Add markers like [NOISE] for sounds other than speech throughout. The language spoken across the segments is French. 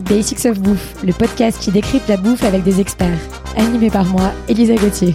Basics of Bouffe, le podcast qui décrypte la bouffe avec des experts. Animé par moi, Elisa Gauthier.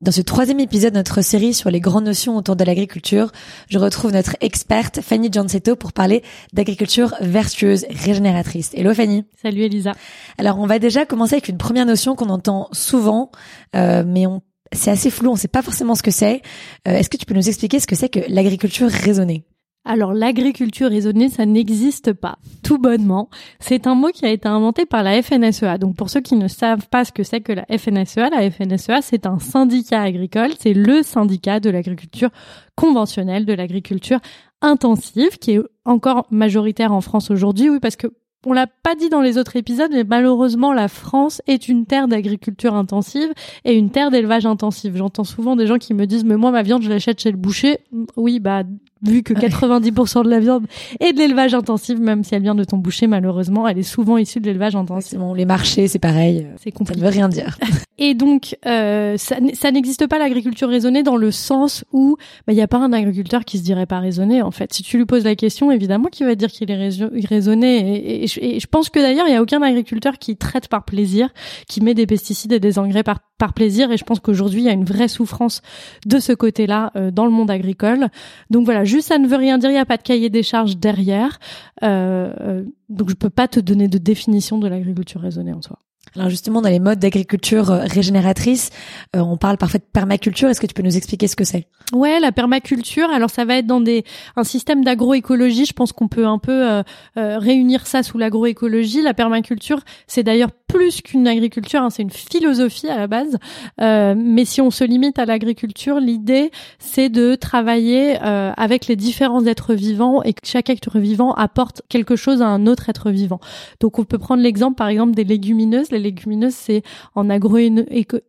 Dans ce troisième épisode de notre série sur les grandes notions autour de l'agriculture, je retrouve notre experte Fanny Giancetto pour parler d'agriculture vertueuse, régénératrice. Hello Fanny. Salut Elisa. Alors on va déjà commencer avec une première notion qu'on entend souvent, euh, mais on c'est assez flou, on ne sait pas forcément ce que c'est. Euh, Est-ce que tu peux nous expliquer ce que c'est que l'agriculture raisonnée? Alors l'agriculture raisonnée, ça n'existe pas. Tout bonnement, c'est un mot qui a été inventé par la FNSEA. Donc pour ceux qui ne savent pas ce que c'est que la FNSEA, la FNSEA c'est un syndicat agricole, c'est le syndicat de l'agriculture conventionnelle, de l'agriculture intensive, qui est encore majoritaire en France aujourd'hui, oui parce que on l'a pas dit dans les autres épisodes, mais malheureusement, la France est une terre d'agriculture intensive et une terre d'élevage intensif. J'entends souvent des gens qui me disent, mais moi, ma viande, je l'achète chez le boucher. Oui, bah, vu que 90% de la viande est de l'élevage intensif, même si elle vient de ton boucher, malheureusement, elle est souvent issue de l'élevage intensif. Bon, les marchés, c'est pareil. C'est compliqué. Ça ne veut rien dire. [LAUGHS] Et donc, euh, ça, ça n'existe pas l'agriculture raisonnée dans le sens où bah, il n'y a pas un agriculteur qui se dirait pas raisonné. En fait, si tu lui poses la question, évidemment qu'il va dire qu'il est raisonné. Et, et, et, je pense que d'ailleurs, il n'y a aucun agriculteur qui traite par plaisir, qui met des pesticides et des engrais par, par plaisir. Et je pense qu'aujourd'hui, il y a une vraie souffrance de ce côté-là euh, dans le monde agricole. Donc voilà, juste ça ne veut rien dire. Il n'y a pas de cahier des charges derrière. Euh, euh, donc je peux pas te donner de définition de l'agriculture raisonnée en soi. Alors justement, dans les modes d'agriculture régénératrice, euh, on parle parfois de permaculture. Est-ce que tu peux nous expliquer ce que c'est? Ouais, la permaculture. Alors ça va être dans des un système d'agroécologie. Je pense qu'on peut un peu euh, euh, réunir ça sous l'agroécologie. La permaculture, c'est d'ailleurs plus qu'une agriculture. Hein, c'est une philosophie à la base. mais si on se limite à l'agriculture, l'idée c'est de travailler avec les différents êtres vivants et que chaque être vivant apporte quelque chose à un autre être vivant. Donc on peut prendre l'exemple par exemple des légumineuses les légumineuses, c'est en, agro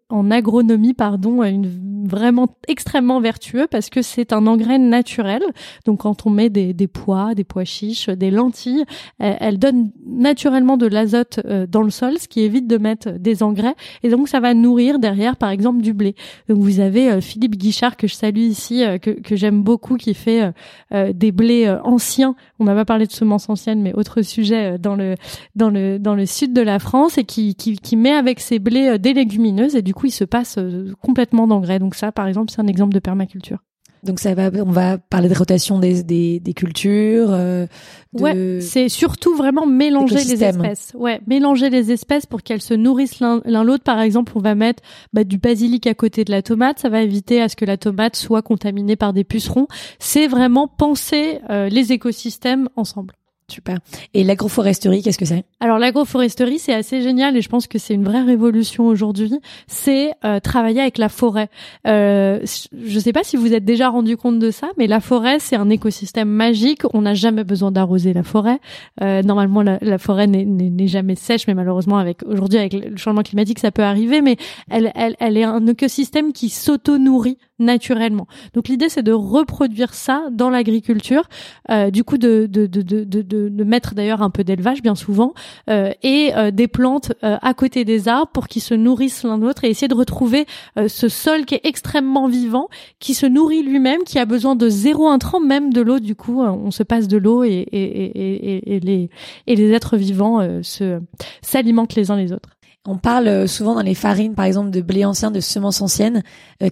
en agronomie, pardon, une, vraiment extrêmement vertueux parce que c'est un engrais naturel. Donc, quand on met des, des pois, des pois chiches, des lentilles, elles, donnent naturellement de l'azote euh, dans le sol, qui évite de mettre des engrais. Et donc, ça va nourrir derrière, par exemple, du blé. Donc, vous avez euh, Philippe Guichard que je salue ici, euh, que, que j'aime beaucoup, qui fait des blés anciens. On n'a pas parlé de semences anciennes, mais autre sujet dans le dans le dans le sud de la France et qui qui, met avec ses blés euh, des légumineuses et du coup il se passe euh, complètement d'engrais. Donc ça, par exemple, c'est un exemple de permaculture. Donc ça va, on va parler de rotation des, des, des cultures. Euh, de ouais, c'est surtout vraiment mélanger les espèces. Ouais, mélanger les espèces pour qu'elles se nourrissent l'un l'autre. Par exemple, on va mettre bah, du basilic à côté de la tomate. Ça va éviter à ce que la tomate soit contaminée par des pucerons. C'est vraiment penser les écosystèmes ensemble. Super. Et l'agroforesterie, qu'est-ce que c'est? Alors l'agroforesterie, c'est assez génial et je pense que c'est une vraie révolution aujourd'hui. C'est euh, travailler avec la forêt. Euh, je ne sais pas si vous êtes déjà rendu compte de ça, mais la forêt, c'est un écosystème magique. On n'a jamais besoin d'arroser la forêt. Euh, normalement, la, la forêt n'est jamais sèche, mais malheureusement, avec aujourd'hui avec le changement climatique, ça peut arriver. Mais elle, elle, elle est un écosystème qui s'auto-nourrit naturellement. Donc l'idée, c'est de reproduire ça dans l'agriculture. Euh, du coup, de, de, de, de, de, de mettre d'ailleurs un peu d'élevage bien souvent euh, et euh, des plantes euh, à côté des arbres pour qu'ils se nourrissent l'un l'autre et essayer de retrouver ce sol qui est extrêmement vivant, qui se nourrit lui-même, qui a besoin de zéro intrant, même de l'eau. Du coup, on se passe de l'eau et, et, et, et, les et les êtres vivants se s'alimentent les uns les autres. On parle souvent dans les farines, par exemple, de blé ancien, de semences anciennes.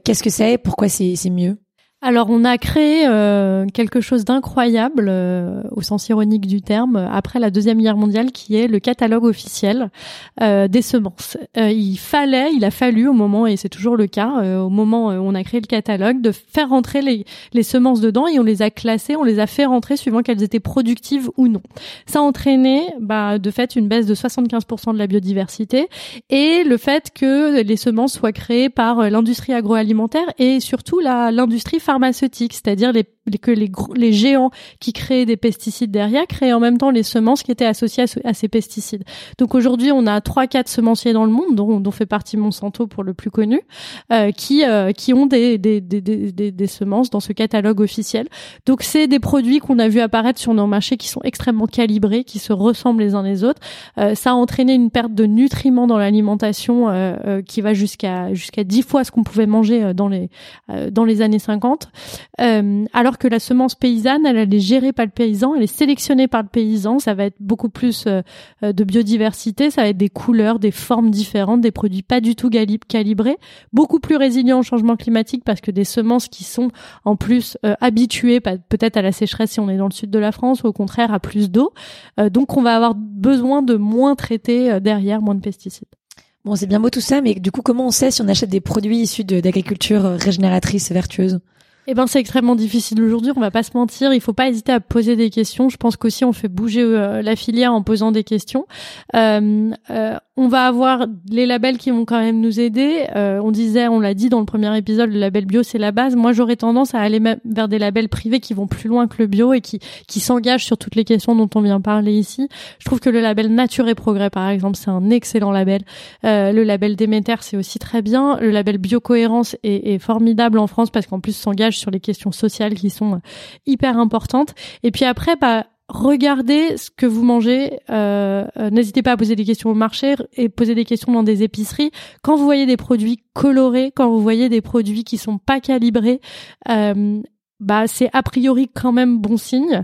Qu'est-ce que c'est? Pourquoi c'est mieux? Alors on a créé euh, quelque chose d'incroyable euh, au sens ironique du terme après la deuxième guerre mondiale qui est le catalogue officiel euh, des semences. il fallait, il a fallu au moment et c'est toujours le cas au moment où on a créé le catalogue de faire rentrer les, les semences dedans et on les a classées, on les a fait rentrer suivant qu'elles étaient productives ou non. Ça a entraîné bah, de fait une baisse de 75% de la biodiversité et le fait que les semences soient créées par l'industrie agroalimentaire et surtout l'industrie c'est-à-dire les, que les, les géants qui créaient des pesticides derrière créaient en même temps les semences qui étaient associées à, ces pesticides. Donc aujourd'hui, on a trois, quatre semenciers dans le monde, dont, dont fait partie Monsanto pour le plus connu, euh, qui euh, qui ont des des, des, des, des, semences dans ce catalogue officiel. Donc c'est des produits qu'on a vu apparaître sur nos marchés qui sont extrêmement calibrés, qui se ressemblent les uns les autres. Euh, ça a entraîné une perte de nutriments dans l'alimentation euh, euh, qui va jusqu'à jusqu'à dix fois ce qu'on pouvait manger dans les dans les années 50 euh, alors alors que la semence paysanne, elle, est gérée par le paysan, elle est sélectionnée par le paysan. Ça va être beaucoup plus euh, euh, de biodiversité, ça va être des couleurs, des formes différentes, des produits pas du tout calibrés, beaucoup plus résilients au changement climatique parce que des semences qui sont en plus euh, habituées peut-être à la sécheresse si on est dans le sud de la France ou au contraire à plus d'eau. donc on va avoir besoin de moins traiter derrière, moins de pesticides. Bon, c'est bien beau tout ça, mais du coup, comment on sait si on achète des produits issus d'agriculture régénératrice vertueuse eh ben, c'est extrêmement difficile aujourd'hui. On va pas se mentir. Il faut pas hésiter à poser des questions. Je pense qu'aussi on fait bouger euh, la filière en posant des questions. Euh, euh, on va avoir les labels qui vont quand même nous aider. Euh, on disait, on l'a dit dans le premier épisode, le label bio c'est la base. Moi, j'aurais tendance à aller vers des labels privés qui vont plus loin que le bio et qui qui s'engagent sur toutes les questions dont on vient parler ici. Je trouve que le label Nature et Progrès, par exemple, c'est un excellent label. le label Déméter, c'est aussi très bien. Le label Biocohérence est, est formidable en France parce qu'en plus s'engage sur les questions sociales qui sont euh, hyper importantes. Et puis après, bah, regardez ce que vous mangez. Euh, euh, N'hésitez pas à poser des questions au marché et poser des questions dans des épiceries. Quand vous voyez des produits colorés, quand vous voyez des produits qui sont pas calibrés, euh, bah c'est a priori quand même bon signe.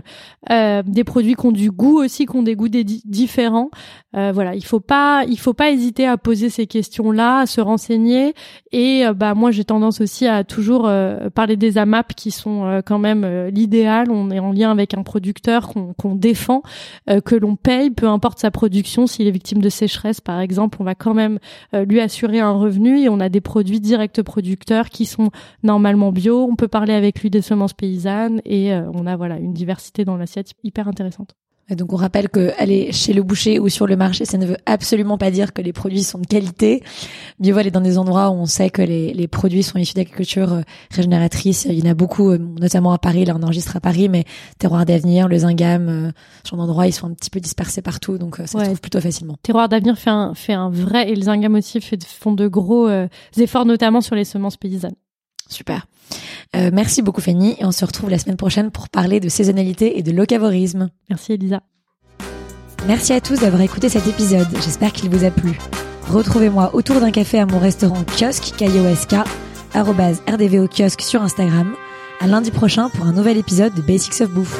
Euh, des produits qui ont du goût aussi, qui ont des goûts différents. Euh, voilà, il faut pas, il faut pas hésiter à poser ces questions-là, à se renseigner. Et euh, bah moi j'ai tendance aussi à toujours euh, parler des AMAP qui sont euh, quand même l'idéal. On est en lien avec un producteur qu'on défend, que l'on paye, peu importe sa production. S'il est victime de sécheresse par exemple, on va quand même lui assurer un revenu et on a des produits directs producteurs qui sont normalement bio. On peut parler avec lui des semences paysanne et euh, on a voilà une diversité dans l'assiette hyper intéressante. Et donc on rappelle que aller chez le boucher ou sur le marché, ça ne veut absolument pas dire que les produits sont de qualité. Mieux vaut aller dans des endroits où on sait que les, les produits sont issus d'agriculture euh, régénératrice. Il y en a beaucoup, euh, notamment à Paris. Là, on enregistre à Paris, mais Terroir d'avenir, le Zingam, ce genre d'endroits, ils sont un petit peu dispersés partout, donc ça se trouve plutôt facilement. Terroir d'avenir fait un fait un vrai et le Zingam aussi fait font de gros efforts, notamment sur les semences paysannes. Super. Euh, merci beaucoup Fanny et on se retrouve la semaine prochaine pour parler de saisonnalité et de locavorisme. Merci Elisa. Merci à tous d'avoir écouté cet épisode, j'espère qu'il vous a plu. Retrouvez-moi autour d'un café à mon restaurant kiosque KIOSK, rdvo kiosque sur Instagram, à lundi prochain pour un nouvel épisode de Basics of Bouffe.